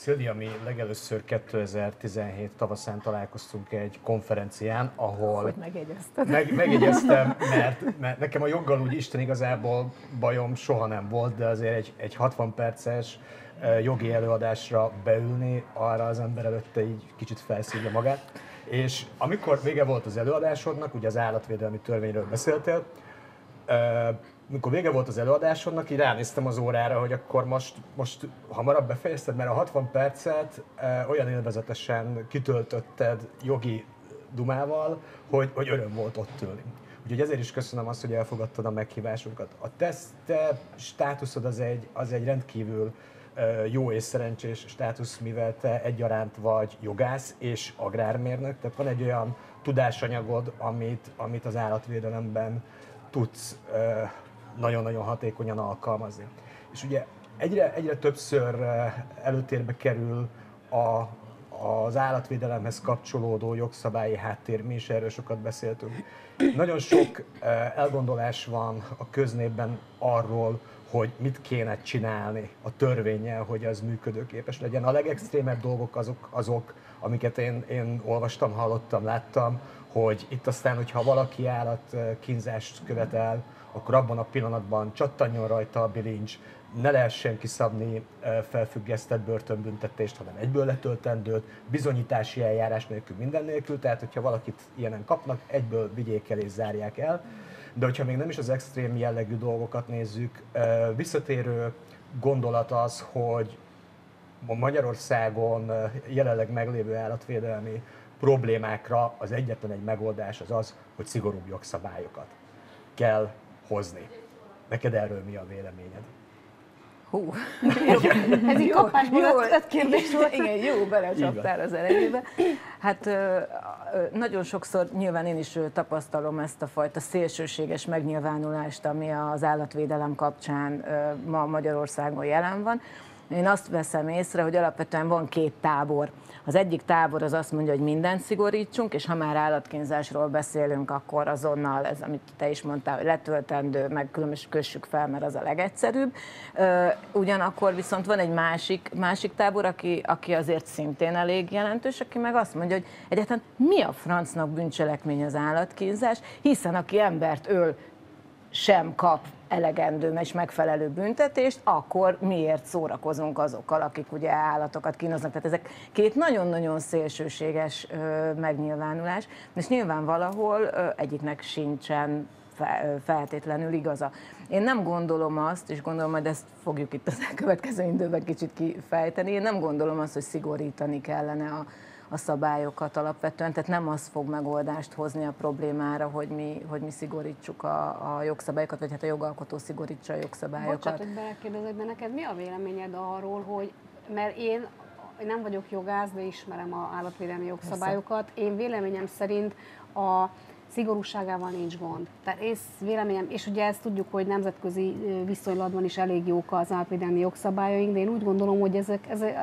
Szilvia, mi legelőször 2017 tavaszán találkoztunk egy konferencián, ahol... Hogy megjegyezted. Meg, megjegyeztem, mert, mert nekem a joggal úgy Isten igazából bajom soha nem volt, de azért egy, egy 60 perces jogi előadásra beülni, arra az ember előtte így kicsit felszívja magát. És amikor vége volt az előadásodnak, ugye az állatvédelmi törvényről beszéltél, mikor vége volt az előadásodnak, így ránéztem az órára, hogy akkor most, most hamarabb befejezted, mert a 60 percet olyan élvezetesen kitöltötted jogi dumával, hogy, hogy öröm volt ott ülni. Úgyhogy ezért is köszönöm azt, hogy elfogadtad a meghívásunkat. A te, te státuszod az egy, az egy rendkívül jó és szerencsés státusz, mivel te egyaránt vagy jogász és agrármérnök, tehát van egy olyan tudásanyagod, amit, amit az állatvédelemben tudsz nagyon-nagyon hatékonyan alkalmazni. És ugye egyre, egyre többször előtérbe kerül a, az állatvédelemhez kapcsolódó jogszabályi háttér, mi is erről sokat beszéltünk. Nagyon sok elgondolás van a köznépben arról, hogy mit kéne csinálni a törvényel, hogy az működőképes legyen. A legextrémebb dolgok azok, azok amiket én, én olvastam, hallottam, láttam, hogy itt aztán, hogyha valaki állat kínzást követel, akkor abban a pillanatban csattanjon rajta a bilincs, ne lehessen kiszabni felfüggesztett börtönbüntetést, hanem egyből letöltendőt, bizonyítási eljárás nélkül, minden nélkül, tehát hogyha valakit ilyenen kapnak, egyből vigyék el és zárják el. De hogyha még nem is az extrém jellegű dolgokat nézzük, visszatérő gondolat az, hogy Magyarországon jelenleg meglévő állatvédelmi problémákra az egyetlen egy megoldás az az, hogy szigorúbb jogszabályokat kell hozni. Neked erről mi a véleményed? Hú, ez így kapásból jó, öt kérdés volt. Igen, jó, belecsaptál az elejébe. Hát nagyon sokszor nyilván én is tapasztalom ezt a fajta szélsőséges megnyilvánulást, ami az állatvédelem kapcsán ma Magyarországon jelen van. Én azt veszem észre, hogy alapvetően van két tábor. Az egyik tábor az azt mondja, hogy mindent szigorítsunk, és ha már állatkínzásról beszélünk, akkor azonnal, ez amit te is mondtál, hogy letöltendő, meg különös kössük fel, mert az a legegyszerűbb. Ugyanakkor viszont van egy másik, másik tábor, aki, aki azért szintén elég jelentős, aki meg azt mondja, hogy egyáltalán mi a francnak bűncselekmény az állatkínzás, hiszen aki embert öl, sem kap elegendő és megfelelő büntetést, akkor miért szórakozunk azokkal, akik ugye állatokat kínoznak. Tehát ezek két nagyon-nagyon szélsőséges ö, megnyilvánulás, és nyilván valahol ö, egyiknek sincsen feltétlenül igaza. Én nem gondolom azt, és gondolom, hogy ezt fogjuk itt az elkövetkező időben kicsit kifejteni, én nem gondolom azt, hogy szigorítani kellene a, a szabályokat alapvetően, tehát nem az fog megoldást hozni a problémára, hogy mi, hogy mi szigorítsuk a, a jogszabályokat, vagy hát a jogalkotó szigorítsa a jogszabályokat. Bocsát, hogy belekérdezek, de neked mi a véleményed arról, hogy, mert én nem vagyok jogász, de ismerem a állatvédelmi jogszabályokat. Én véleményem szerint a szigorúságával nincs gond. Tehát én véleményem, és ugye ezt tudjuk, hogy nemzetközi viszonylatban is elég jók az állatvédelmi jogszabályaink, de én úgy gondolom, hogy ezek, ezek,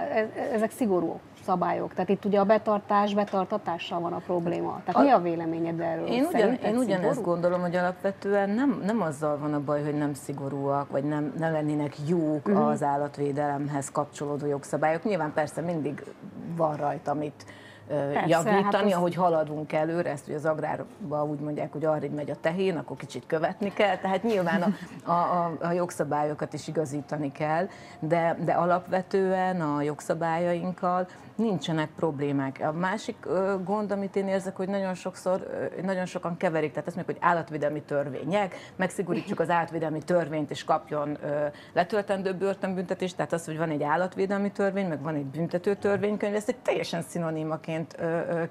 ezek szigorú szabályok. Tehát itt ugye a betartás, betartatással van a probléma. Tehát a, mi a véleményed erről? Én, ugyan, én ugyanezt gondolom, hogy alapvetően nem, nem azzal van a baj, hogy nem szigorúak, vagy nem, nem lennének jók uh-huh. az állatvédelemhez kapcsolódó jogszabályok. Nyilván persze mindig van rajta, amit Persze, javítani, hát az... ahogy haladunk előre, ezt ugye az agrárban úgy mondják, hogy arra megy a tehén, akkor kicsit követni kell, tehát nyilván a, a, a, a jogszabályokat is igazítani kell, de, de alapvetően a jogszabályainkkal nincsenek problémák. A másik gond, amit én érzek, hogy nagyon sokszor, nagyon sokan keverik, tehát azt mondjuk, hogy állatvédelmi törvények, megszigorítsuk az állatvédelmi törvényt, és kapjon letöltendő börtönbüntetést, tehát az, hogy van egy állatvédelmi törvény, meg van egy büntető törvénykönyv, ezt egy teljesen szinonimaként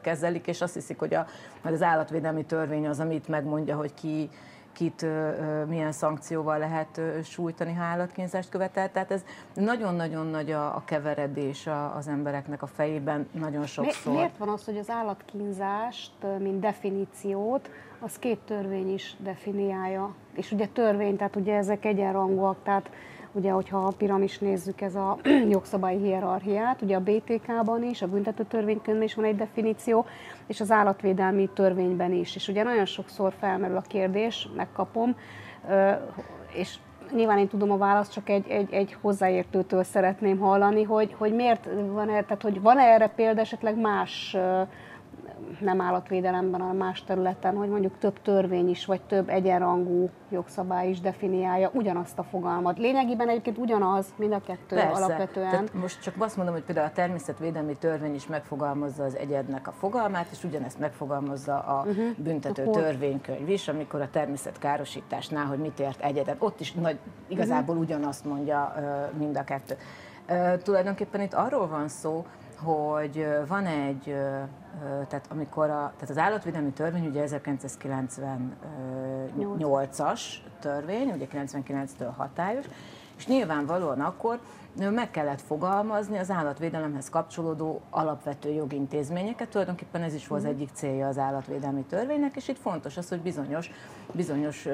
kezelik, és azt hiszik, hogy, a, az állatvédelmi törvény az, amit megmondja, hogy ki kit milyen szankcióval lehet sújtani, ha állatkínzást követel. Tehát ez nagyon-nagyon nagy a, a keveredés az embereknek a fejében nagyon sokszor. Mi, miért van az, hogy az állatkínzást, mint definíciót, az két törvény is definiálja? És ugye törvény, tehát ugye ezek egyenrangúak, tehát ugye, hogyha a piramis nézzük, ez a jogszabályi hierarchiát, ugye a BTK-ban is, a büntető törvénykönyvben is van egy definíció, és az állatvédelmi törvényben is. És ugye nagyon sokszor felmerül a kérdés, megkapom, és nyilván én tudom a választ, csak egy, egy, egy hozzáértőtől szeretném hallani, hogy, hogy miért van erre, tehát hogy van erre példa esetleg más nem állatvédelemben, hanem más területen, hogy mondjuk több törvény is, vagy több egyenrangú jogszabály is definiálja ugyanazt a fogalmat. Lényegében egyébként ugyanaz, mind a kettő Persze. alapvetően. Tehát most csak azt mondom, hogy például a természetvédelmi törvény is megfogalmazza az egyednek a fogalmát, és ugyanezt megfogalmazza a uh-huh. büntető Akkor... törvénykönyv is, amikor a természetkárosításnál, hogy mit ért egyedet, ott is nagy, igazából uh-huh. ugyanazt mondja mind a kettő. Uh, tulajdonképpen itt arról van szó, hogy van egy, tehát amikor a, tehát az állatvédelmi törvény ugye 1998-as törvény, ugye 99-től hatályos, és nyilvánvalóan akkor meg kellett fogalmazni az állatvédelemhez kapcsolódó alapvető jogintézményeket. Tulajdonképpen ez is volt az mhm. egyik célja az állatvédelmi törvénynek, és itt fontos az, hogy bizonyos, bizonyos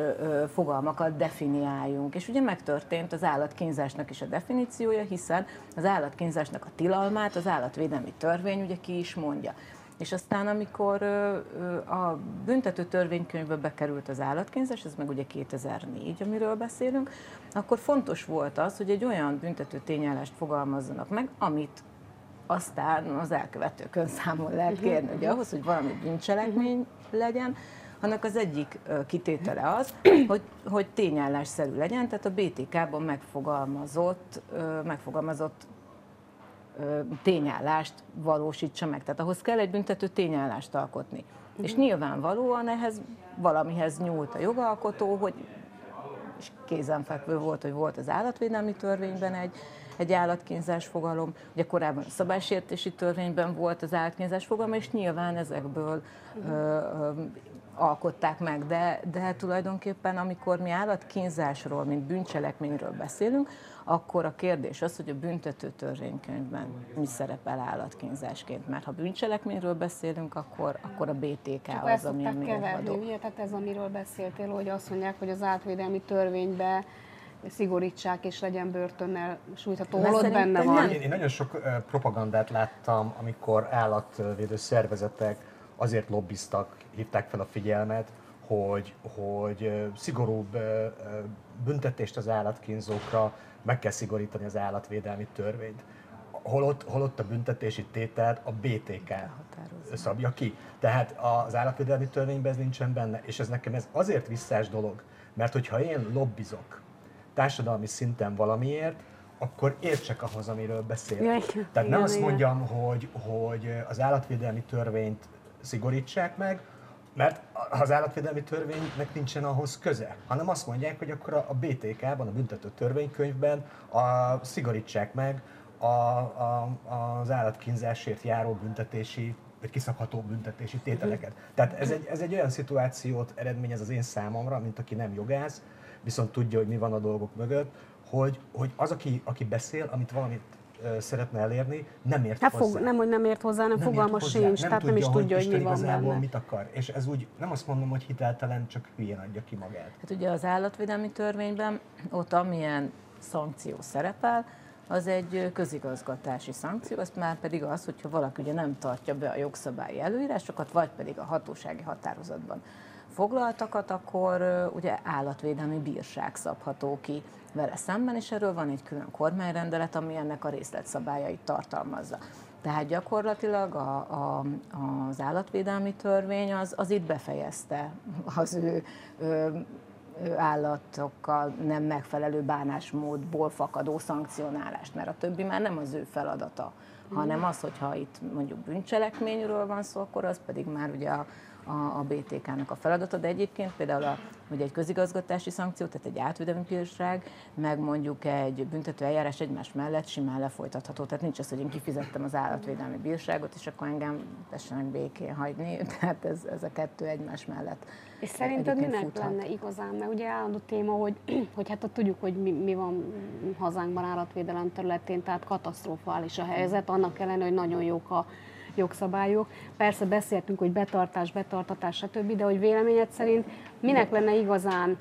fogalmakat definiáljunk. És ugye megtörtént az állatkínzásnak is a definíciója, hiszen az állatkínzásnak a tilalmát az állatvédelmi törvény ugye ki is mondja. És aztán, amikor a büntető törvénykönyvbe bekerült az állatkínzás, ez meg ugye 2004, amiről beszélünk, akkor fontos volt az, hogy egy olyan büntető tényállást fogalmazzanak meg, amit aztán az elkövetőkön számon lehet mhm. kérni. Ugye ahhoz, hogy valami bűncselekmény legyen, annak az egyik kitétele az, hogy, hogy tényállásszerű legyen, tehát a BTK-ban megfogalmazott, megfogalmazott tényállást valósítsa meg. Tehát ahhoz kell egy büntető tényállást alkotni. Uh-huh. És nyilvánvalóan ehhez valamihez nyúlt a jogalkotó, hogy és kézenfekvő volt, hogy volt az állatvédelmi törvényben egy, egy állatkínzás fogalom, ugye korábban a szabálysértési törvényben volt az állatkínzás fogalom, és nyilván ezekből uh-huh. ö, ö, alkották meg, de, de tulajdonképpen amikor mi állatkínzásról, mint bűncselekményről beszélünk, akkor a kérdés az, hogy a büntető törvénykönyvben mi szerepel állatkínzásként. Mert ha bűncselekményről beszélünk, akkor, akkor a BTK Csak az, ami a keverni, ugye? Tehát ez, amiről beszéltél, hogy azt mondják, hogy az átvédelmi törvénybe szigorítsák és legyen börtönnel sújtható, holott benne van. Én, én nagyon sok propagandát láttam, amikor állatvédő szervezetek azért lobbiztak, hívták fel a figyelmet, hogy, hogy szigorúbb büntetést az állatkínzókra, meg kell szigorítani az állatvédelmi törvényt. Holott, holott a büntetési tételt a BTK szabja ki. Tehát az állatvédelmi törvényben ez nincsen benne, és ez nekem ez azért visszás dolog, mert hogyha én lobbizok társadalmi szinten valamiért, akkor értsek ahhoz, amiről beszél. Ja, Tehát nem azt mondjam, hogy, hogy az állatvédelmi törvényt szigorítsák meg, mert az állatvédelmi törvénynek nincsen ahhoz köze, hanem azt mondják, hogy akkor a BTK-ban, a büntető törvénykönyvben a, szigorítsák meg a, a, az állatkínzásért járó büntetési vagy kiszabható büntetési tételeket. Tehát ez egy, ez egy olyan szituációt eredményez az én számomra, mint aki nem jogász, viszont tudja, hogy mi van a dolgok mögött, hogy, hogy az, aki, aki beszél, amit valamit szeretne elérni, nem ért hát hozzá. Fog, nem, hogy nem ért hozzá, nem, nem fogalmas sincs, nem tehát tudja, nem is tudja, hogy, hogy mi van benne. mit akar. És ez úgy, nem azt mondom, hogy hiteltelen, csak hülyén adja ki magát. Hát ugye az állatvédelmi törvényben ott amilyen szankció szerepel, az egy közigazgatási szankció, az már pedig az, hogyha valaki ugye nem tartja be a jogszabályi előírásokat, vagy pedig a hatósági határozatban foglaltakat, akkor ugye állatvédelmi bírság szabható ki vele szemben, és erről van egy külön kormányrendelet, ami ennek a részletszabályait tartalmazza. Tehát gyakorlatilag a, a, az állatvédelmi törvény az, az itt befejezte az ő, ő állatokkal nem megfelelő bánásmódból fakadó szankcionálást, mert a többi már nem az ő feladata, hanem az, hogyha itt mondjuk bűncselekményről van szó, akkor az pedig már ugye a a, a BTK-nak a feladata, de egyébként például a, ugye egy közigazgatási szankció, tehát egy átvédelmi bírság, meg mondjuk egy büntető eljárás egymás mellett simán lefolytatható. Tehát nincs az, hogy én kifizettem az állatvédelmi bírságot, és akkor engem tessenek békén hagyni. Tehát ez, ez a kettő egymás mellett. És szerinted minek futhat. lenne igazán? Mert ugye állandó téma, hogy, hogy hát tudjuk, hogy mi, mi van hazánkban állatvédelem területén, tehát katasztrofális a helyzet, annak ellenére, hogy nagyon jók a jogszabályok. Persze beszéltünk, hogy betartás, betartatás, stb., de hogy véleményed szerint minek lenne igazán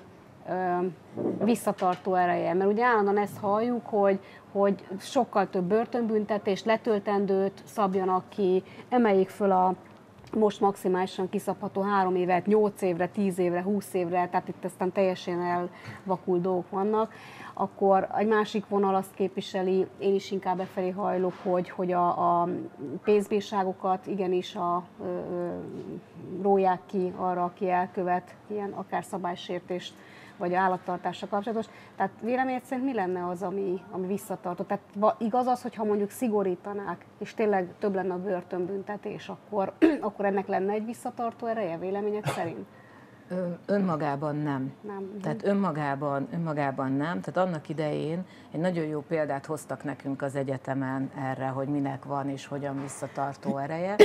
visszatartó ereje? Mert ugye állandóan ezt halljuk, hogy, hogy sokkal több börtönbüntetést, letöltendőt szabjanak ki, emeljék föl a most maximálisan kiszabható három évet, nyolc évre, tíz évre, húsz évre, tehát itt aztán teljesen elvakul dolgok vannak, akkor egy másik vonal azt képviseli, én is inkább befelé hajlok, hogy, hogy a, a pénzbírságokat igenis a, ö, róják ki arra, aki elkövet ilyen akár szabálysértést vagy állattartásra kapcsolatos. Tehát véleményed szerint mi lenne az, ami, ami visszatartó? Tehát igaz az, hogyha mondjuk szigorítanák, és tényleg több lenne a börtönbüntetés, akkor, akkor ennek lenne egy visszatartó ereje véleményed szerint? Önmagában nem. nem. Tehát önmagában, önmagában nem. Tehát annak idején egy nagyon jó példát hoztak nekünk az egyetemen erre, hogy minek van és hogyan visszatartó ereje.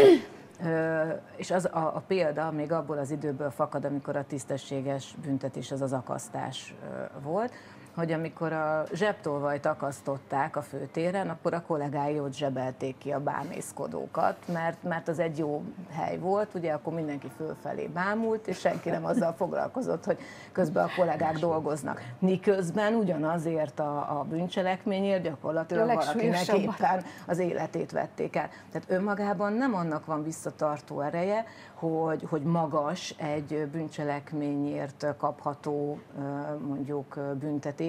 És az a, a példa még abból az időből fakad, amikor a tisztességes büntetés az az akasztás volt hogy amikor a zsebtolvajt akasztották a főtéren, akkor a kollégái ott zsebelték ki a bámészkodókat, mert, mert az egy jó hely volt, ugye akkor mindenki fölfelé bámult, és senki nem azzal foglalkozott, hogy közben a kollégák dolgoznak. Miközben ugyanazért a, a bűncselekményért gyakorlatilag valakinek éppen az életét vették el. Tehát önmagában nem annak van visszatartó ereje, hogy, hogy magas egy bűncselekményért kapható mondjuk büntetés,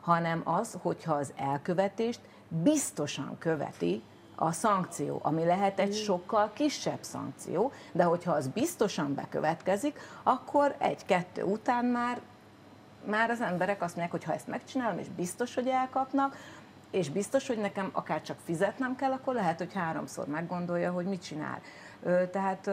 hanem az, hogyha az elkövetést biztosan követi a szankció, ami lehet egy sokkal kisebb szankció, de hogyha az biztosan bekövetkezik, akkor egy-kettő után már már az emberek azt mondják, hogy ha ezt megcsinálom, és biztos, hogy elkapnak, és biztos, hogy nekem akár csak fizetnem kell, akkor lehet, hogy háromszor meggondolja, hogy mit csinál. Tehát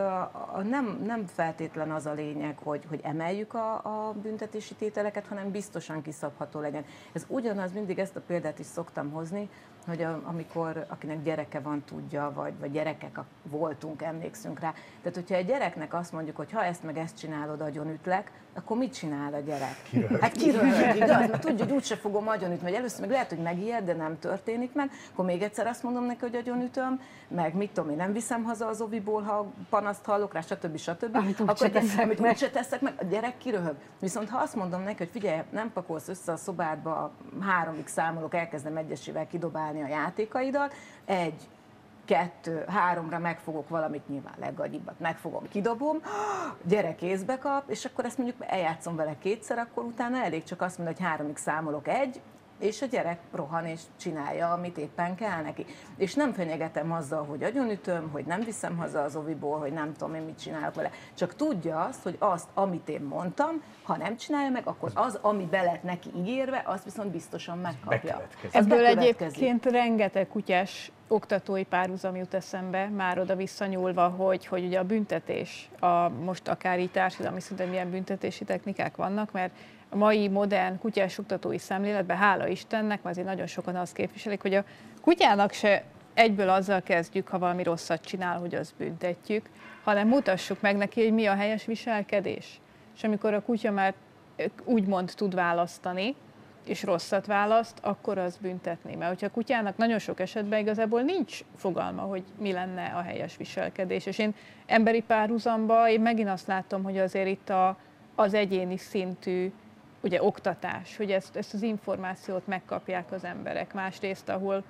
nem, nem feltétlen az a lényeg, hogy, hogy emeljük a, a büntetési tételeket, hanem biztosan kiszabható legyen. Ez ugyanaz, mindig ezt a példát is szoktam hozni, hogy a, amikor akinek gyereke van, tudja, vagy, vagy gyerekek voltunk, emlékszünk rá. Tehát, hogyha egy gyereknek azt mondjuk, hogy ha ezt meg ezt csinálod, agyonütlek, akkor mit csinál a gyerek? Kiröhög. Hát kiröhög, igaz? Mert tudja, hogy úgyse fogom agyonütni, vagy először meg lehet, hogy megijed, de nem történik meg, akkor még egyszer azt mondom neki, hogy agyonütöm, meg mit tudom én, nem viszem haza az oviból, ha panaszt hallok rá, stb. stb. Amit akkor teszek amit úgyse teszek meg, a gyerek kiröhög. Viszont ha azt mondom neki, hogy figyelj, nem pakolsz össze a szobádba, háromig számolok, elkezdem egyesével kidobálni a játékaidat, egy, kettő, háromra megfogok valamit, nyilván leggagyibbat megfogom, kidobom, gyerek észbe kap, és akkor ezt mondjuk eljátszom vele kétszer, akkor utána elég csak azt mondani, hogy háromig számolok egy, és a gyerek rohan és csinálja, amit éppen kell neki. És nem fenyegetem azzal, hogy agyonütöm, hogy nem viszem haza az oviból, hogy nem tudom én mit csinálok vele. Csak tudja azt, hogy azt, amit én mondtam, ha nem csinálja meg, akkor az, ami be lett neki ígérve, azt viszont biztosan megkapja. Ebből egyébként rengeteg kutyás oktatói párhuzam jut eszembe, már oda visszanyúlva, hogy, hogy ugye a büntetés, a, most akár így társadalmi szinten milyen büntetési technikák vannak, mert a mai modern kutyás oktatói szemléletben, hála Istennek, mert azért nagyon sokan azt képviselik, hogy a kutyának se egyből azzal kezdjük, ha valami rosszat csinál, hogy azt büntetjük, hanem mutassuk meg neki, hogy mi a helyes viselkedés. És amikor a kutya már úgymond tud választani, és rosszat választ, akkor az büntetni. Mert hogyha a kutyának nagyon sok esetben igazából nincs fogalma, hogy mi lenne a helyes viselkedés. És én emberi párhuzamba, én megint azt látom, hogy azért itt a, az egyéni szintű ugye oktatás, hogy ezt, ezt az információt megkapják az emberek. Másrészt, ahol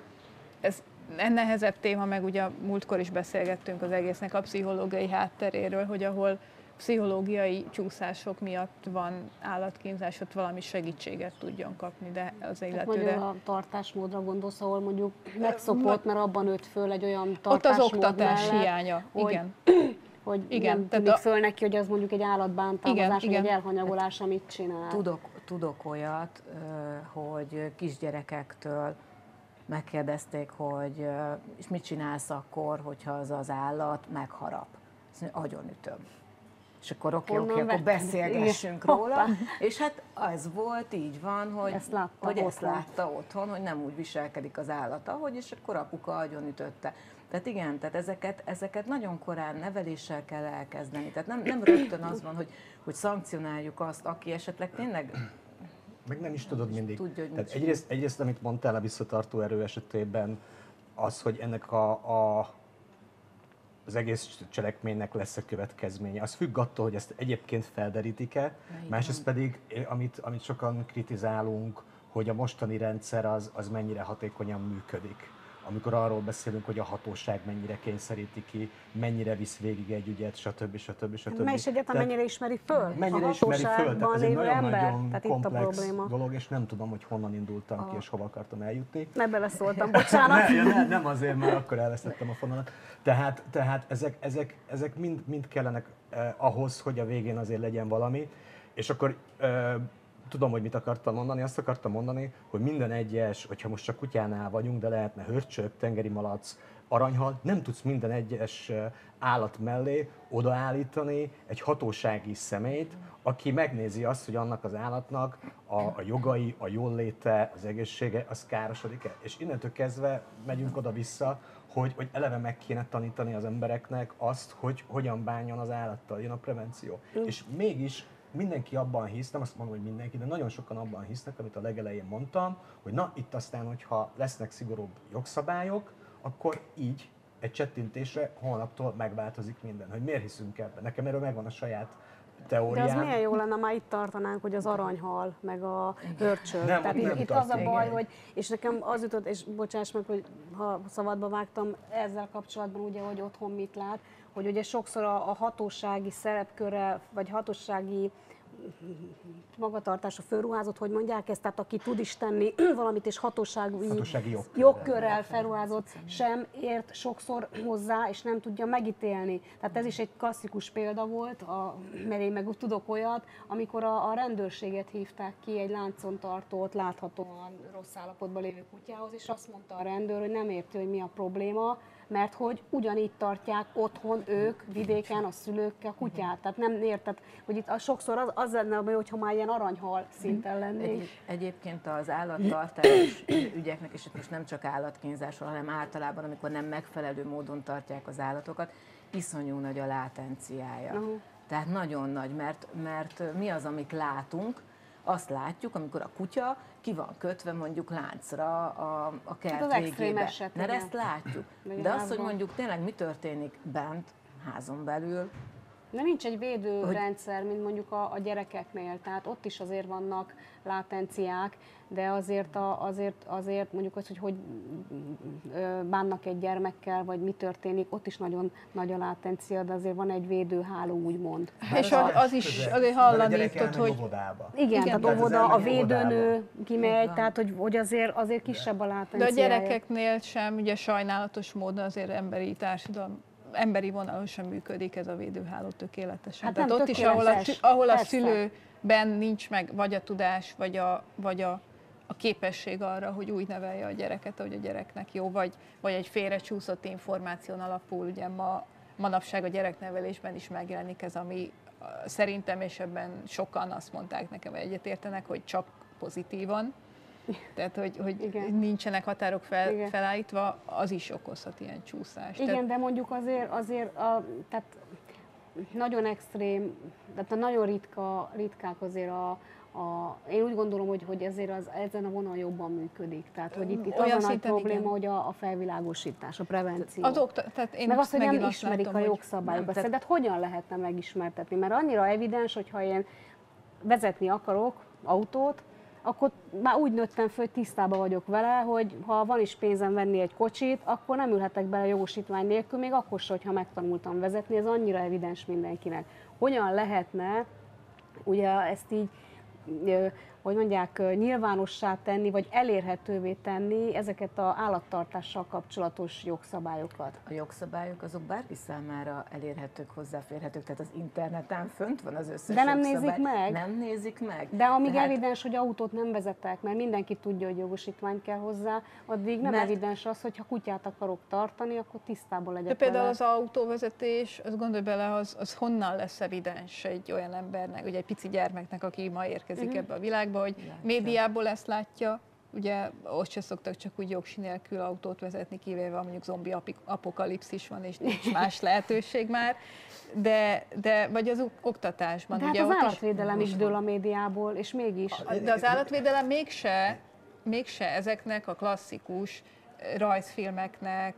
ez nehezebb téma, meg ugye múltkor is beszélgettünk az egésznek a pszichológiai hátteréről, hogy ahol pszichológiai csúszások miatt van állatkínzás, ott valami segítséget tudjon kapni, de az illető. Tehát a tartásmódra gondolsz, ahol mondjuk megszokott, mert abban nőtt föl egy olyan tartásmód Ott az oktatás mellett, hiánya, hogy, igen. hogy igen, nem tűnik a... föl neki, hogy az mondjuk egy állatbántalmazás, vagy egy elhanyagolás, amit csinál. Tudok, tudok olyat, hogy kisgyerekektől megkérdezték, hogy és mit csinálsz akkor, hogyha az az állat megharap. Azt mondja, agyonütöm és akkor oké, oké, akkor beszélgessünk Igen. róla. És hát az volt, így van, hogy ezt látta, hogy otthon. ezt látta otthon, hogy nem úgy viselkedik az állat, ahogy, és akkor apuka agyon ütötte. Tehát igen, tehát ezeket, ezeket nagyon korán neveléssel kell elkezdeni. Tehát nem, nem rögtön az van, hogy, hogy szankcionáljuk azt, aki esetleg tényleg meg nem is tudod mindig. Tudja, hogy Tehát egyrészt, egyrészt, amit mondtál a visszatartó erő esetében, az, hogy ennek a, a az egész cselekménynek lesz a következménye. Az függ attól, hogy ezt egyébként felderítik-e, másrészt pedig, amit, amit sokan kritizálunk, hogy a mostani rendszer az, az mennyire hatékonyan működik. Amikor arról beszélünk, hogy a hatóság mennyire kényszeríti ki, mennyire visz végig egy ügyet, stb. stb. stb. Mely is egyáltalán mennyire ismeri föl? Mennyire ismeri föl? Tehát ez egy nagyon-nagyon nagyon komplex a dolog, és nem tudom, hogy honnan indultam a... ki, és hova akartam eljutni. Ne beleszóltam, bocsánat. ne, ne, nem azért, mert akkor elvesztettem a fonalat. Tehát, tehát ezek, ezek, ezek mind, mind kellenek eh, ahhoz, hogy a végén azért legyen valami, és akkor eh, tudom, hogy mit akartam mondani. Azt akartam mondani, hogy minden egyes, hogyha most csak kutyánál vagyunk, de lehetne hörcsök, tengeri malac, aranyhal, nem tudsz minden egyes állat mellé odaállítani egy hatósági szemét, aki megnézi azt, hogy annak az állatnak a, a jogai, a jóléte, az egészsége, az károsodik-e. És innentől kezdve megyünk oda-vissza, hogy, hogy eleve meg kéne tanítani az embereknek azt, hogy hogyan bánjon az állattal, jön a prevenció. Mm. És mégis mindenki abban hisz, nem azt mondom, hogy mindenki, de nagyon sokan abban hisznek, amit a legelején mondtam, hogy na itt aztán, hogyha lesznek szigorúbb jogszabályok, akkor így egy csettintésre holnaptól megváltozik minden. Hogy miért hiszünk ebben? Nekem erről megvan a saját teóriám. De az milyen jó lenne, már itt tartanánk, hogy az aranyhal, meg a hörcsög. Nem, Tehát nem itt tart. az a baj, hogy, és nekem az jutott, és bocsáss meg, hogy ha szabadba vágtam ezzel kapcsolatban, ugye, hogy otthon mit lát, hogy ugye sokszor a, a hatósági szerepköre, vagy hatósági magatartás, a fölruházott, hogy mondják ezt, tehát aki tud is tenni valamit, és hatósági, hatósági jogkörrel, jogkörrel felruházott, sem ért sokszor hozzá, és nem tudja megítélni. Tehát ez is egy klasszikus példa volt, a, mert én meg tudok olyat, amikor a, a rendőrséget hívták ki egy láncon tartott, láthatóan rossz állapotban lévő kutyához, és azt mondta a rendőr, hogy nem érti, hogy mi a probléma, mert hogy ugyanígy tartják otthon ők, vidéken, a szülők a kutyát. Tehát nem érted, hogy itt a sokszor az, az lenne, hogyha már ilyen aranyhal szinten lennénk. Egy, egyébként az állattartás ügyeknek, és itt most nem csak állatkínzásról, hanem általában, amikor nem megfelelő módon tartják az állatokat, iszonyú nagy a látenciája. Uh-huh. Tehát nagyon nagy, mert, mert mi az, amit látunk, azt látjuk, amikor a kutya ki van kötve mondjuk láncra a, a kert hát végébe. Eset, Mert ezt látjuk. De az, hogy mondjuk tényleg mi történik bent, házon belül, de nincs egy védőrendszer, mint mondjuk a, a gyerekeknél, tehát ott is azért vannak látenciák, de azért, a, azért, azért mondjuk az, hogy hogy bánnak egy gyermekkel, vagy mi történik, ott is nagyon nagy a látencia, de azért van egy védőháló, úgymond. És az, az is azért hallani itt, hogy... Igen, Igen, tehát óvoda, a védőnő kimegy, tehát hogy, hogy azért, azért kisebb a látencia. De a gyerekeknél sem, ugye sajnálatos módon azért emberi társadalom emberi vonalon sem működik ez a védőháló tökéletesen. Hát Tehát ott is, ahol a, ahol a szülőben nincs meg vagy a tudás, vagy a, vagy a, a képesség arra, hogy úgy nevelje a gyereket, hogy a gyereknek jó, vagy, vagy egy félrecsúszott információn alapul, ugye ma, manapság a gyereknevelésben is megjelenik ez, ami szerintem, és ebben sokan azt mondták nekem, hogy egyetértenek, hogy csak pozitívan, tehát, hogy, hogy Igen. nincsenek határok fel, Igen. felállítva, az is okozhat ilyen csúszást. Igen, tehát... de mondjuk azért, azért a, tehát nagyon extrém, tehát a nagyon ritka, ritkák azért a, a, én úgy gondolom, hogy, hogy ezért az, ezen a vonal jobban működik. Tehát, hogy itt, itt Olyan az a nagy probléma, igen. hogy a, a felvilágosítás, a prevenció. Az okta, tehát én Meg azt, hogy nem ismerik látom, a jogszabályokat. Tehát... tehát hogyan lehetne megismertetni? Mert annyira evidens, hogyha én vezetni akarok autót, akkor már úgy nőttem föl, hogy tisztában vagyok vele, hogy ha van is pénzem venni egy kocsit, akkor nem ülhetek bele jogosítvány nélkül, még akkor sem, hogyha megtanultam vezetni, ez annyira evidens mindenkinek. Hogyan lehetne ugye ezt így hogy mondják, nyilvánossá tenni, vagy elérhetővé tenni ezeket az állattartással kapcsolatos jogszabályokat? A jogszabályok azok bárki számára elérhetők, hozzáférhetők, tehát az interneten fönt van az összes De nem jogszabály. nézik meg? Nem nézik meg. De amíg tehát... evidens, hogy autót nem vezetek, mert mindenki tudja, hogy jogosítvány kell hozzá, addig nem mert... evidens az, hogy ha kutyát akarok tartani, akkor tisztában legyek De például vele. az autóvezetés, az gondolj bele, az, az honnan lesz evidens egy olyan embernek, ugye egy pici gyermeknek, aki ma érkezik uh-huh. ebbe a világba, hogy Látja. médiából ezt látja, ugye ott se szoktak csak úgy jogsi nélkül autót vezetni, kivéve mondjuk zombi apokalipszis van, és nincs más lehetőség már, de, de vagy az oktatásban. De hát ugye az állatvédelem is, is dől a médiából, és mégis. De az állatvédelem mégse, mégse ezeknek a klasszikus rajzfilmeknek,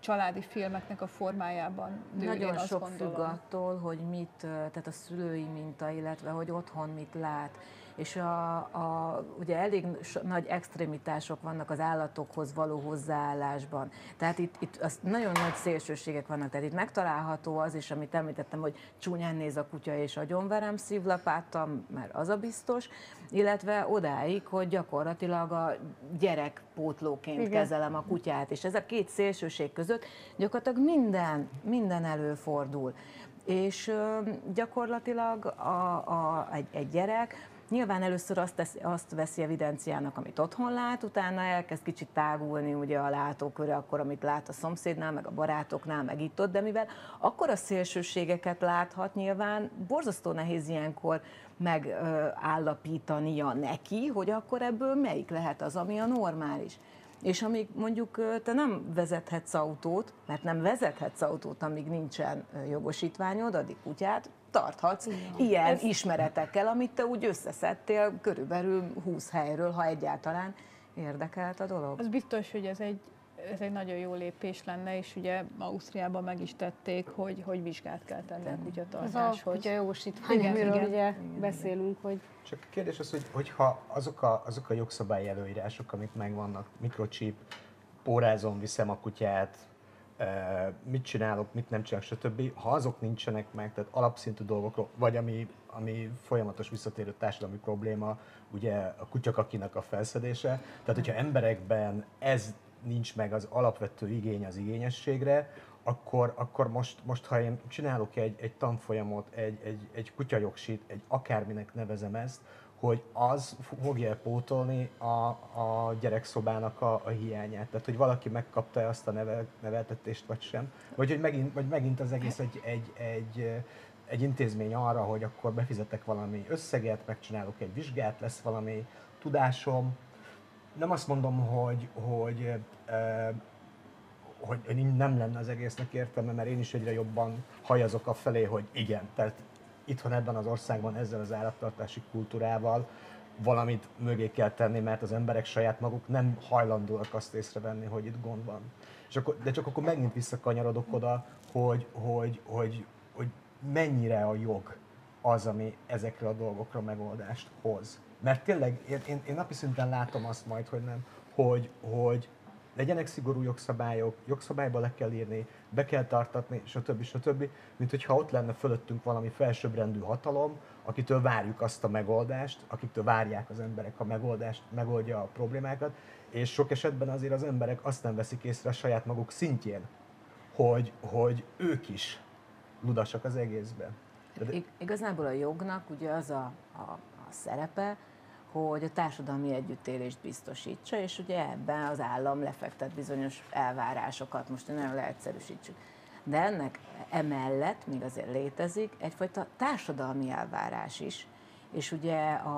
családi filmeknek a formájában dől, Nagyon sok gondolom. függ attól, hogy mit, tehát a szülői minta, illetve hogy otthon mit lát és a, a, ugye elég nagy extremitások vannak az állatokhoz való hozzáállásban. Tehát itt, itt az nagyon nagy szélsőségek vannak, tehát itt megtalálható az is, amit említettem, hogy csúnyán néz a kutya és agyonverem szívlapáttal, mert az a biztos, illetve odáig, hogy gyakorlatilag a gyerekpótlóként Igen. kezelem a kutyát, és ez a két szélsőség között gyakorlatilag minden, minden előfordul. És gyakorlatilag a, a, egy, egy gyerek Nyilván először azt, tesz, azt veszi evidenciának, amit otthon lát, utána elkezd kicsit tágulni ugye a látóköre, akkor amit lát a szomszédnál, meg a barátoknál, meg itt ott, de mivel akkor a szélsőségeket láthat nyilván, borzasztó nehéz ilyenkor megállapítania neki, hogy akkor ebből melyik lehet az, ami a normális. És amíg mondjuk te nem vezethetsz autót, mert nem vezethetsz autót, amíg nincsen jogosítványod, addig kutyát tarthatsz ja. ilyen Ez... ismeretekkel, amit te úgy összeszedtél körülbelül 20 helyről, ha egyáltalán érdekelt a dolog. Az biztos, hogy ez egy ez egy nagyon jó lépés lenne, és ugye Ausztriában meg is tették, hogy, hogy vizsgát kell tenni a kutyatartáshoz. Ez a kutyajogosítvány, igen, amiről igen, ugye igen, beszélünk, hogy... Csak a kérdés az, hogy, hogyha azok a, azok a jogszabályi előírások, amik megvannak, mikrochip, pórázon viszem a kutyát, mit csinálok, mit nem csinálok, stb. Ha azok nincsenek meg, tehát alapszintű dolgokról, vagy ami, ami folyamatos visszatérő társadalmi probléma, ugye a kutyakakinak a felszedése, tehát hogyha emberekben ez nincs meg az alapvető igény az igényességre, akkor, akkor most, most, ha én csinálok egy, egy tanfolyamot, egy, egy, egy kutyajogsit, egy akárminek nevezem ezt, hogy az fogja pótolni a, a gyerekszobának a, a hiányát. Tehát, hogy valaki megkapta azt a nevel, neveltetést, vagy sem. Vagy hogy megint, vagy megint az egész egy, egy, egy, egy intézmény arra, hogy akkor befizetek valami összeget, megcsinálok egy vizsgát, lesz valami tudásom, nem azt mondom, hogy, hogy, hogy, hogy nem lenne az egésznek értelme, mert én is egyre jobban hajazok a felé, hogy igen, tehát itthon ebben az országban ezzel az állattartási kultúrával valamit mögé kell tenni, mert az emberek saját maguk nem hajlandóak azt észrevenni, hogy itt gond van. És akkor, de csak akkor megint visszakanyarodok oda, hogy, hogy, hogy, hogy mennyire a jog az, ami ezekre a dolgokra megoldást hoz. Mert tényleg én, én, én napi szinten látom azt majd, hogy nem, hogy, hogy legyenek szigorú jogszabályok, jogszabályba le kell írni, be kell tartatni, stb. stb. Mint hogyha ott lenne fölöttünk valami felsőbbrendű hatalom, akitől várjuk azt a megoldást, akiktől várják az emberek a megoldást, megoldja a problémákat, és sok esetben azért az emberek azt nem veszik észre a saját maguk szintjén, hogy, hogy ők is ludasak az egészben. De... Igazából a jognak ugye az a, a, a szerepe, hogy a társadalmi együttélést biztosítsa, és ugye ebben az állam lefektet bizonyos elvárásokat, most nagyon leegyszerűsítsük. De ennek emellett még azért létezik egyfajta társadalmi elvárás is, és ugye, a,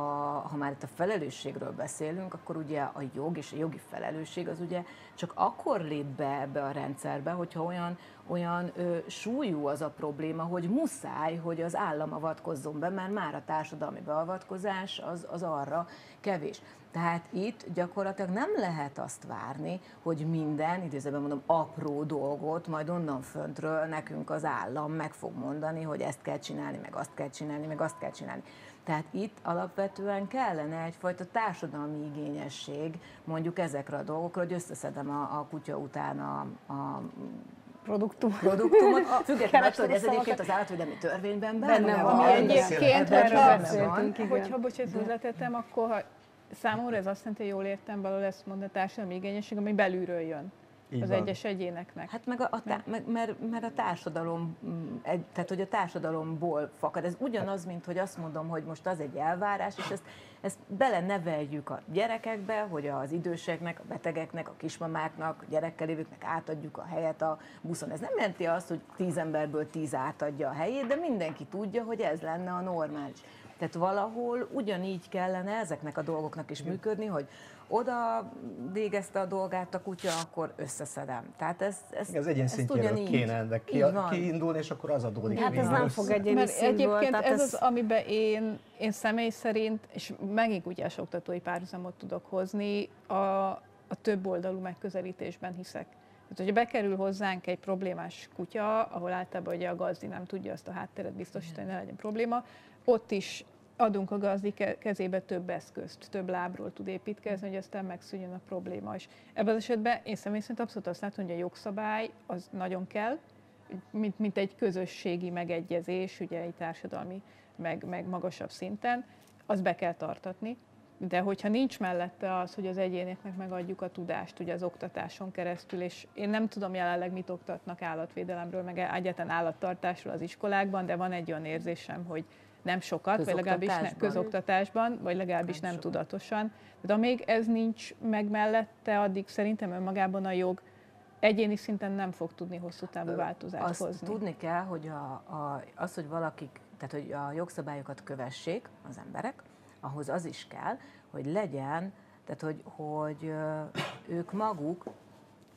ha már itt a felelősségről beszélünk, akkor ugye a jog és a jogi felelősség az ugye csak akkor lép be ebbe a rendszerbe, hogyha olyan, olyan ö, súlyú az a probléma, hogy muszáj, hogy az állam avatkozzon be, mert már a társadalmi beavatkozás az, az arra kevés. Tehát itt gyakorlatilag nem lehet azt várni, hogy minden, idézőben mondom, apró dolgot majd onnan föntről nekünk az állam meg fog mondani, hogy ezt kell csinálni, meg azt kell csinálni, meg azt kell csinálni. Tehát itt alapvetően kellene egyfajta társadalmi igényesség mondjuk ezekre a dolgokra, hogy összeszedem a, a kutya után a, a produktum. produktumot, függetlenül attól, hogy ez egyébként az állatvédelmi törvényben benne, benne van. Ami egyébként, hogyha, hogyha bocsánat, hozzátettem, akkor ha számomra ez azt jelenti, hogy jól értem valahol ezt mondani, a társadalmi igényesség, ami belülről jön. Így az van. egyes egyéneknek. Hát meg a, a tá- mert, mert, mert a társadalom, mm, egy, tehát hogy a társadalomból fakad. Ez ugyanaz, mint hogy azt mondom, hogy most az egy elvárás, és ezt, ezt bele neveljük a gyerekekbe, hogy az időseknek, a betegeknek, a kismamáknak, a gyerekkel lévőknek átadjuk a helyet a buszon. Ez nem jelenti azt, hogy tíz emberből tíz átadja a helyét, de mindenki tudja, hogy ez lenne a normális. Tehát valahol ugyanígy kellene ezeknek a dolgoknak is működni, hogy oda végezte a dolgát a kutya, akkor összeszedem. Tehát ez, ez, ez egyén szintjéről kéne ennek ki, kiindulni, és akkor az adódik. Hát ez nem fog egyéni Mert egyébként ez, ez az, amiben én, én személy szerint, és megint kutyás oktatói párhuzamot tudok hozni, a, a több oldalú megközelítésben hiszek. Tehát, hogyha bekerül hozzánk egy problémás kutya, ahol általában ugye a gazdi nem tudja azt a hátteret biztosítani, ne legyen probléma, ott is adunk a gazdi kezébe több eszközt, több lábról tud építkezni, hogy aztán megszűnjön a probléma. És ebben az esetben én személy szerint abszolút azt látom, hogy a jogszabály az nagyon kell, mint, mint egy közösségi megegyezés, ugye egy társadalmi, meg, meg magasabb szinten, az be kell tartatni. De hogyha nincs mellette az, hogy az egyéneknek megadjuk a tudást ugye az oktatáson keresztül, és én nem tudom jelenleg mit oktatnak állatvédelemről, meg egyetlen állattartásról az iskolákban, de van egy olyan érzésem, hogy nem sokat, vagy legalábbis ne, közoktatásban, vagy legalábbis nem, nem tudatosan. De amíg ez nincs meg mellette, addig szerintem önmagában a jog egyéni szinten nem fog tudni hosszú távú változást Azt hozni. tudni kell, hogy a, a, az, hogy valakik, tehát hogy a jogszabályokat kövessék az emberek, ahhoz az is kell, hogy legyen, tehát hogy, hogy ők maguk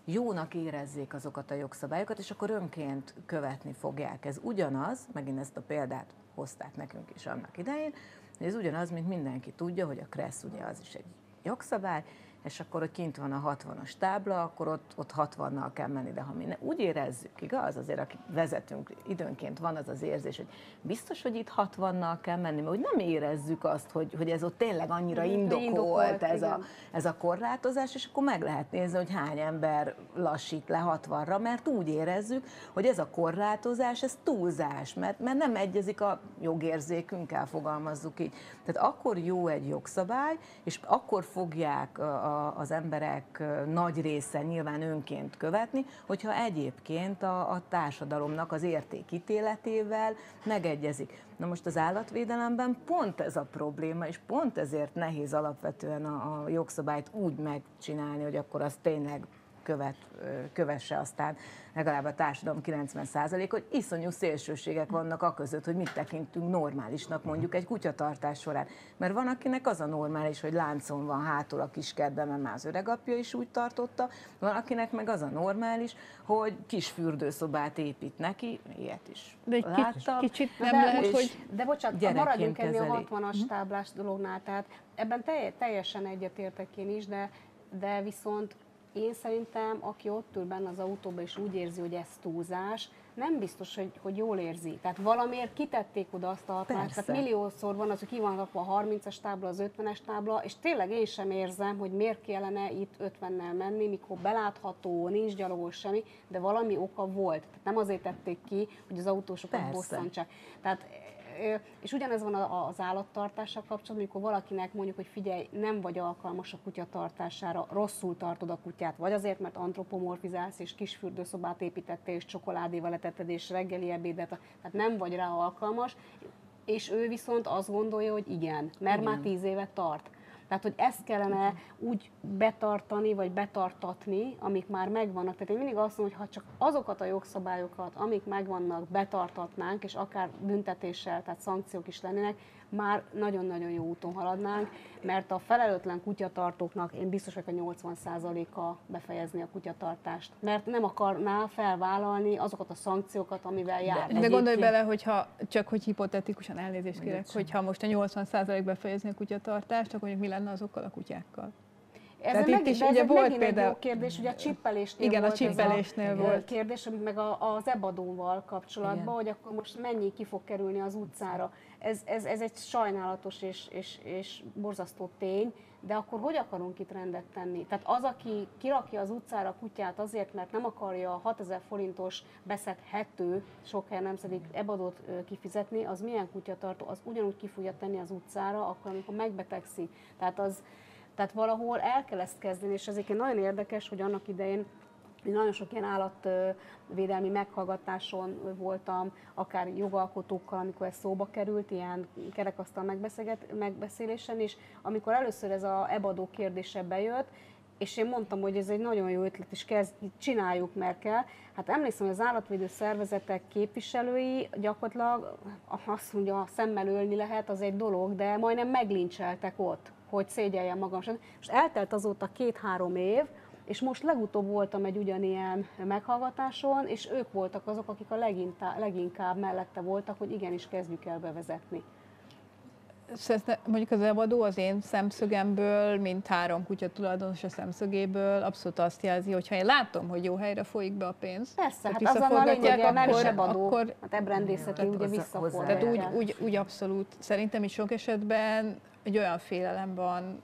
jónak érezzék azokat a jogszabályokat, és akkor önként követni fogják. Ez ugyanaz, megint ezt a példát hozták nekünk is annak idején, hogy ez ugyanaz, mint mindenki tudja, hogy a KRESZ ugye az is egy jogszabály, és akkor, hogy kint van a 60-as tábla, akkor ott, ott 60-nal kell menni, de ha mi ne, úgy érezzük, igaz, azért akik vezetünk, időnként van az az érzés, hogy biztos, hogy itt 60-nal kell menni, mert úgy nem érezzük azt, hogy, hogy ez ott tényleg annyira indokolt, indokolt ez, a, ez a korlátozás, és akkor meg lehet nézni, hogy hány ember lassít le 60-ra, mert úgy érezzük, hogy ez a korlátozás, ez túlzás, mert, mert nem egyezik a jogérzékünkkel, fogalmazzuk így. Tehát akkor jó egy jogszabály, és akkor fogják a, az emberek nagy része nyilván önként követni, hogyha egyébként a, a társadalomnak az értékítéletével megegyezik. Na most az állatvédelemben pont ez a probléma, és pont ezért nehéz alapvetően a, a jogszabályt úgy megcsinálni, hogy akkor az tényleg követ, kövesse aztán legalább a társadalom 90% hogy iszonyú szélsőségek vannak a között, hogy mit tekintünk normálisnak mondjuk egy kutyatartás során. Mert van, akinek az a normális, hogy láncon van hátul a kiskertben, mert már az öregapja is úgy tartotta, van, akinek meg az a normális, hogy kis fürdőszobát épít neki, ilyet is De egy láttam. kicsit nem de, lehet, hogy De bocsánat, maradjunk ennél a 60-as hm? táblás dolognál, tehát ebben teljesen egyetértek én is, de, de viszont én szerintem, aki ott ül benne az autóban és úgy érzi, hogy ez túlzás, nem biztos, hogy, hogy jól érzi. Tehát valamiért kitették oda azt a hatást. Tehát milliószor van az, hogy ki van rakva a 30-as tábla, az 50-es tábla, és tényleg én sem érzem, hogy miért kellene itt 50-nel menni, mikor belátható, nincs gyalogos semmi, de valami oka volt. Tehát nem azért tették ki, hogy az autósokat bosszantsák. Tehát és ugyanez van az állattartással kapcsolatban, amikor valakinek mondjuk, hogy figyelj, nem vagy alkalmas a kutya tartására, rosszul tartod a kutyát, vagy azért, mert antropomorfizálsz, és kis fürdőszobát építettél, és csokoládéval letetted, és reggeli ebédet, tehát nem vagy rá alkalmas, és ő viszont azt gondolja, hogy igen, mert igen. már tíz éve tart. Tehát, hogy ezt kellene úgy betartani, vagy betartatni, amik már megvannak. Tehát én mindig azt mondom, hogy ha csak azokat a jogszabályokat, amik megvannak, betartatnánk, és akár büntetéssel, tehát szankciók is lennének, már nagyon-nagyon jó úton haladnánk, mert a felelőtlen kutyatartóknak én biztos vagyok a 80%-a befejezni a kutyatartást, mert nem akarná felvállalni azokat a szankciókat, amivel jár. De, de gondolj bele, hogyha csak hogy hipotetikusan elnézést kérek, hogyha most a 80% befejezni a kutyatartást, akkor mondjuk mi lenne azokkal a kutyákkal? Ez Tehát itt is ugye volt például... egy kérdés, ugye a csippelésnél igen, volt a csippelésnél ez a volt. kérdés, meg a, az ebadóval kapcsolatban, igen. hogy akkor most mennyi ki fog kerülni az utcára. Ez, ez, ez egy sajnálatos és, és, és borzasztó tény, de akkor hogy akarunk itt rendet tenni? Tehát az, aki kirakja az utcára a kutyát azért, mert nem akarja a 6000 forintos beszedhető, sok helyen nem szedik ebadót kifizetni, az milyen kutyatartó? Az ugyanúgy ki fogja tenni az utcára, akkor amikor megbetegszik. Tehát az, tehát valahol el kell ezt kezdeni, és ezért nagyon érdekes, hogy annak idején én nagyon sok ilyen állatvédelmi meghallgatáson voltam, akár jogalkotókkal, amikor ez szóba került, ilyen kerekasztal megbeszélésen, és amikor először ez a ebadó kérdése bejött, és én mondtam, hogy ez egy nagyon jó ötlet, és kezd, csináljuk, mert kell. Hát emlékszem, hogy az állatvédő szervezetek képviselői gyakorlatilag azt mondja, szemmel ölni lehet, az egy dolog, de majdnem meglincseltek ott hogy szégyeljem magam. Most eltelt azóta két-három év, és most legutóbb voltam egy ugyanilyen meghallgatáson, és ők voltak azok, akik a leginkább, leginkább mellette voltak, hogy igenis kezdjük el bevezetni. mondjuk az elvadó az én szemszögemből, mint három kutya tulajdonos a szemszögéből abszolút azt jelzi, hogy ha én látom, hogy jó helyre folyik be a pénz, Persze, hát az a lényege, mert is ebadó, akkor, hát ebrendészeti ugye visszafordítják. Tehát úgy, úgy, úgy abszolút, szerintem is sok esetben egy olyan félelem van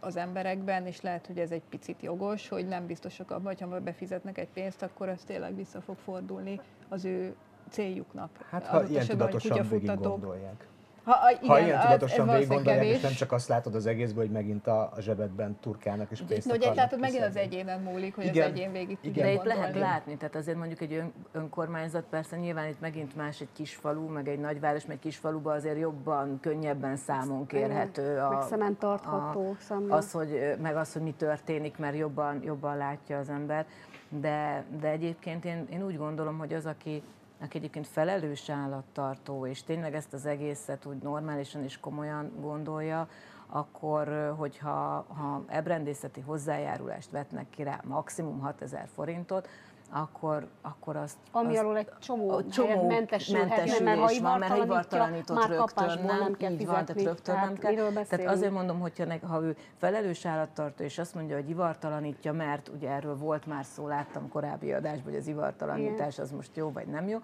az emberekben, és lehet, hogy ez egy picit jogos, hogy nem biztosak abban, hogy ha befizetnek egy pénzt, akkor az tényleg vissza fog fordulni az ő céljuknak. Hát ha ilyen tudatosan végig gondolják. Ha, igen, ha ilyen tudatosan végig gondolják, és nem csak azt látod az egészből, hogy megint a, a zsebedben turkálnak és pénzt akarnak. látod, megint az egyénen múlik, hogy igen, az egyén végig igen. De itt lehet látni, tehát azért mondjuk egy ön, önkormányzat, persze nyilván itt megint más egy kisfalu, meg egy nagyváros, meg kisfaluban azért jobban, könnyebben számon kérhető. A, meg szemen tartható a, az, hogy, meg az, hogy mi történik, mert jobban, jobban látja az ember. De, de egyébként én, én úgy gondolom, hogy az, aki aki egyébként felelős állattartó, és tényleg ezt az egészet úgy normálisan és komolyan gondolja, akkor, hogyha ha ebrendészeti hozzájárulást vetnek ki rá maximum 6000 forintot, akkor, akkor azt... Ami azt, alól egy csomó, csomó mentesülhetne, mert ha van, mert ha ivartalanított rögtön nem, nem kell így van, tehát rögtön nem kell. Tehát azért mondom, hogyha ne, ha ő felelős állattartó, és azt mondja, hogy ivartalanítja, mert ugye erről volt már szó, láttam korábbi adásban, hogy az ivartalanítás az most jó vagy nem jó,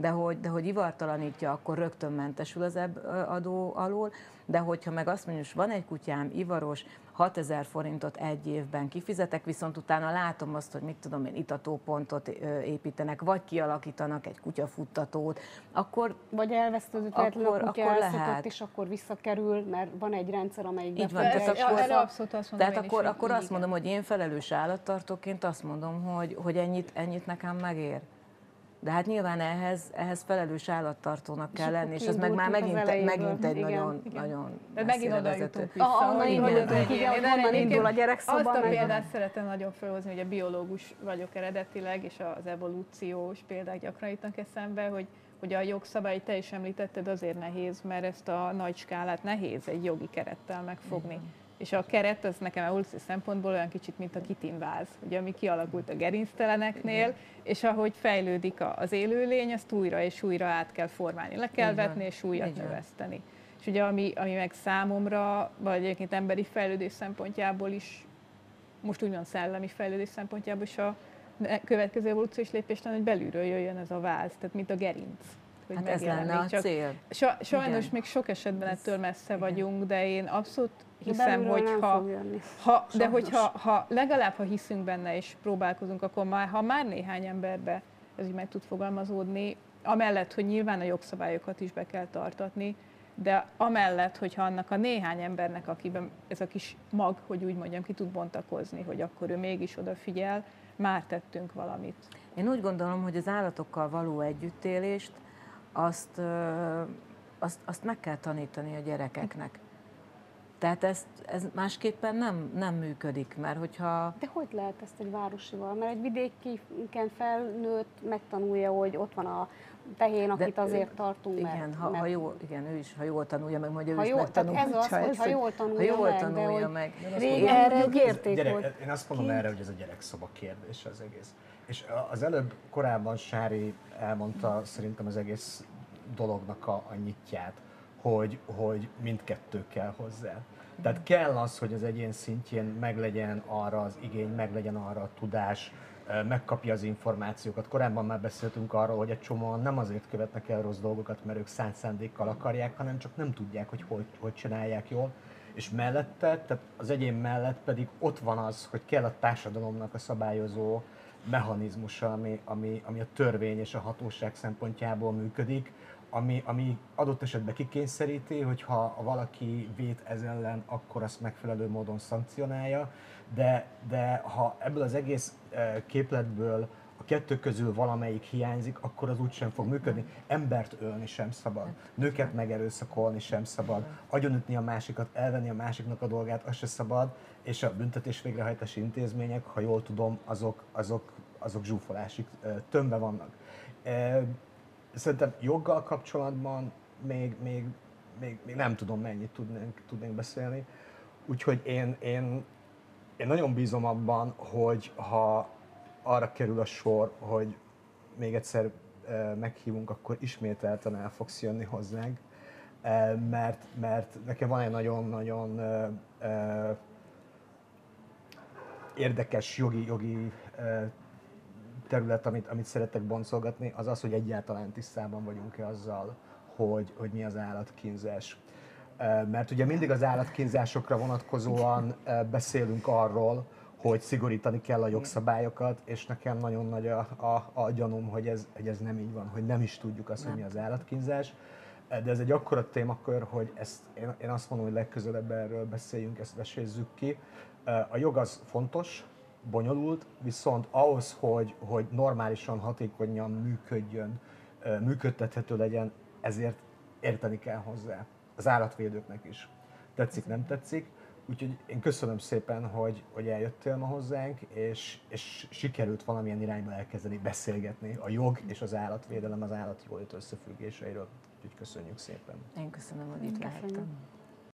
de hogy, de hogy ivartalanítja, akkor rögtön mentesül az adó alól, de hogyha meg azt mondjuk, hogy van egy kutyám, ivaros, 6000 forintot egy évben kifizetek, viszont utána látom azt, hogy mit tudom én, itatópontot építenek, vagy kialakítanak egy kutyafuttatót, akkor... Vagy elvesztődött akkor, a kutya akkor lehet. és akkor visszakerül, mert van egy rendszer, amelyik Így van, tehát akkor, erre abszolút azt mondom tehát akkor, akkor azt mondom, hogy én felelős állattartóként azt mondom, hogy, hogy ennyit, ennyit nekem megér. De hát nyilván ehhez, ehhez felelős állattartónak kell lenni, és ez meg már megint, megint egy igen, nagyon, igen. nagyon De megint oda jutunk vissza. Ah, onnan igen, onnan indul a gyerekszoba. Azt a példát szeretem nagyon felhozni, hogy a biológus vagyok eredetileg, és az evolúciós példák gyakran jutnak eszembe, hogy hogy a jogszabály, te is említetted, azért nehéz, mert ezt a nagy skálát nehéz egy jogi kerettel megfogni. Igen és a keret az nekem evolúció szempontból olyan kicsit, mint a kitinváz, ugye, ami kialakult a gerincteleneknél, Igen. és ahogy fejlődik az élőlény, azt újra és újra át kell formálni, le kell Igen. vetni és újat Igen. növeszteni. És ugye ami, ami meg számomra, vagy egyébként emberi fejlődés szempontjából is, most úgymond szellemi fejlődés szempontjából is a következő evolúciós lépés lenne, hogy belülről jöjjön ez a váz, tehát mint a gerinc. Hogy hát ez lenne a Csak cél. sajnos Igen. még sok esetben ettől messze vagyunk, de én abszolút hiszem, hogy ha, ha de hogyha ha legalább ha hiszünk benne és próbálkozunk, akkor már, ha már néhány emberbe ez így meg tud fogalmazódni, amellett, hogy nyilván a jogszabályokat is be kell tartatni, de amellett, hogyha annak a néhány embernek, akiben ez a kis mag, hogy úgy mondjam, ki tud bontakozni, hogy akkor ő mégis odafigyel, már tettünk valamit. Én úgy gondolom, hogy az állatokkal való együttélést azt, azt, azt meg kell tanítani a gyerekeknek. Tehát ez, ez másképpen nem, nem működik, mert hogyha... De hogy lehet ezt egy városival? Mert egy vidékiken felnőtt megtanulja, hogy ott van a tehén, akit De, azért tartunk, igen, mert, ha, mert... ha jó, igen, ő is, ha jól tanulja meg, mondja, ha ő jó, is megtanulja. Ez az, hogy ha jól tanulja, ha jól tanulja meg. meg. Régen erre egy érték gyerek, volt. Én azt mondom erre, hogy ez a gyerekszoba kérdés az egész. És az előbb korábban Sári elmondta szerintem az egész dolognak a, a nyitját, hogy, hogy mindkettő kell hozzá. Tehát kell az, hogy az egyén szintjén meglegyen arra az igény, meglegyen arra a tudás, megkapja az információkat. Korábban már beszéltünk arról, hogy egy csomóan nem azért követnek el rossz dolgokat, mert ők szánt szándékkal akarják, hanem csak nem tudják, hogy hogy, hogy csinálják jól. És mellette, tehát az egyén mellett pedig ott van az, hogy kell a társadalomnak a szabályozó mechanizmusa, ami, ami, ami a törvény és a hatóság szempontjából működik, ami, ami adott esetben kikényszeríti, hogyha valaki vét ez ellen, akkor azt megfelelő módon szankcionálja, de, de ha ebből az egész eh, képletből a kettő közül valamelyik hiányzik, akkor az úgy sem fog működni. Embert ölni sem szabad, nőket megerőszakolni sem szabad, agyonütni a másikat, elvenni a másiknak a dolgát, az se szabad, és a büntetés végrehajtási intézmények, ha jól tudom, azok, azok, azok zsúfolásig eh, tömbe vannak. Szerintem joggal kapcsolatban még, még, még, még nem tudom mennyit tudnénk, tudnénk beszélni. Úgyhogy én, én, én nagyon bízom abban, hogy ha arra kerül a sor, hogy még egyszer meghívunk, akkor ismételten el fogsz jönni hozzánk, mert, mert nekem van egy nagyon-nagyon érdekes jogi, jogi terület, amit, amit szeretek boncolgatni, az az, hogy egyáltalán tisztában vagyunk-e azzal, hogy, hogy mi az állatkínzás. Mert ugye mindig az állatkínzásokra vonatkozóan beszélünk arról, hogy szigorítani kell a jogszabályokat, és nekem nagyon nagy a, a, a gyanúm, hogy ez, hogy ez nem így van, hogy nem is tudjuk azt, hogy mi az állatkínzás. De ez egy akkora témakör, hogy ezt, én, én azt mondom, hogy legközelebb erről beszéljünk, ezt vesézzük ki. A jog az fontos, bonyolult, viszont ahhoz, hogy, hogy normálisan, hatékonyan működjön, működtethető legyen, ezért érteni kell hozzá. Az állatvédőknek is. Tetszik, nem tetszik. Úgyhogy én köszönöm szépen, hogy, hogy eljöttél ma hozzánk, és, és sikerült valamilyen irányba elkezdeni beszélgetni a jog és az állatvédelem, az állatjólét összefüggéseiről. Úgyhogy köszönjük szépen. Én köszönöm, hogy itt lehettem.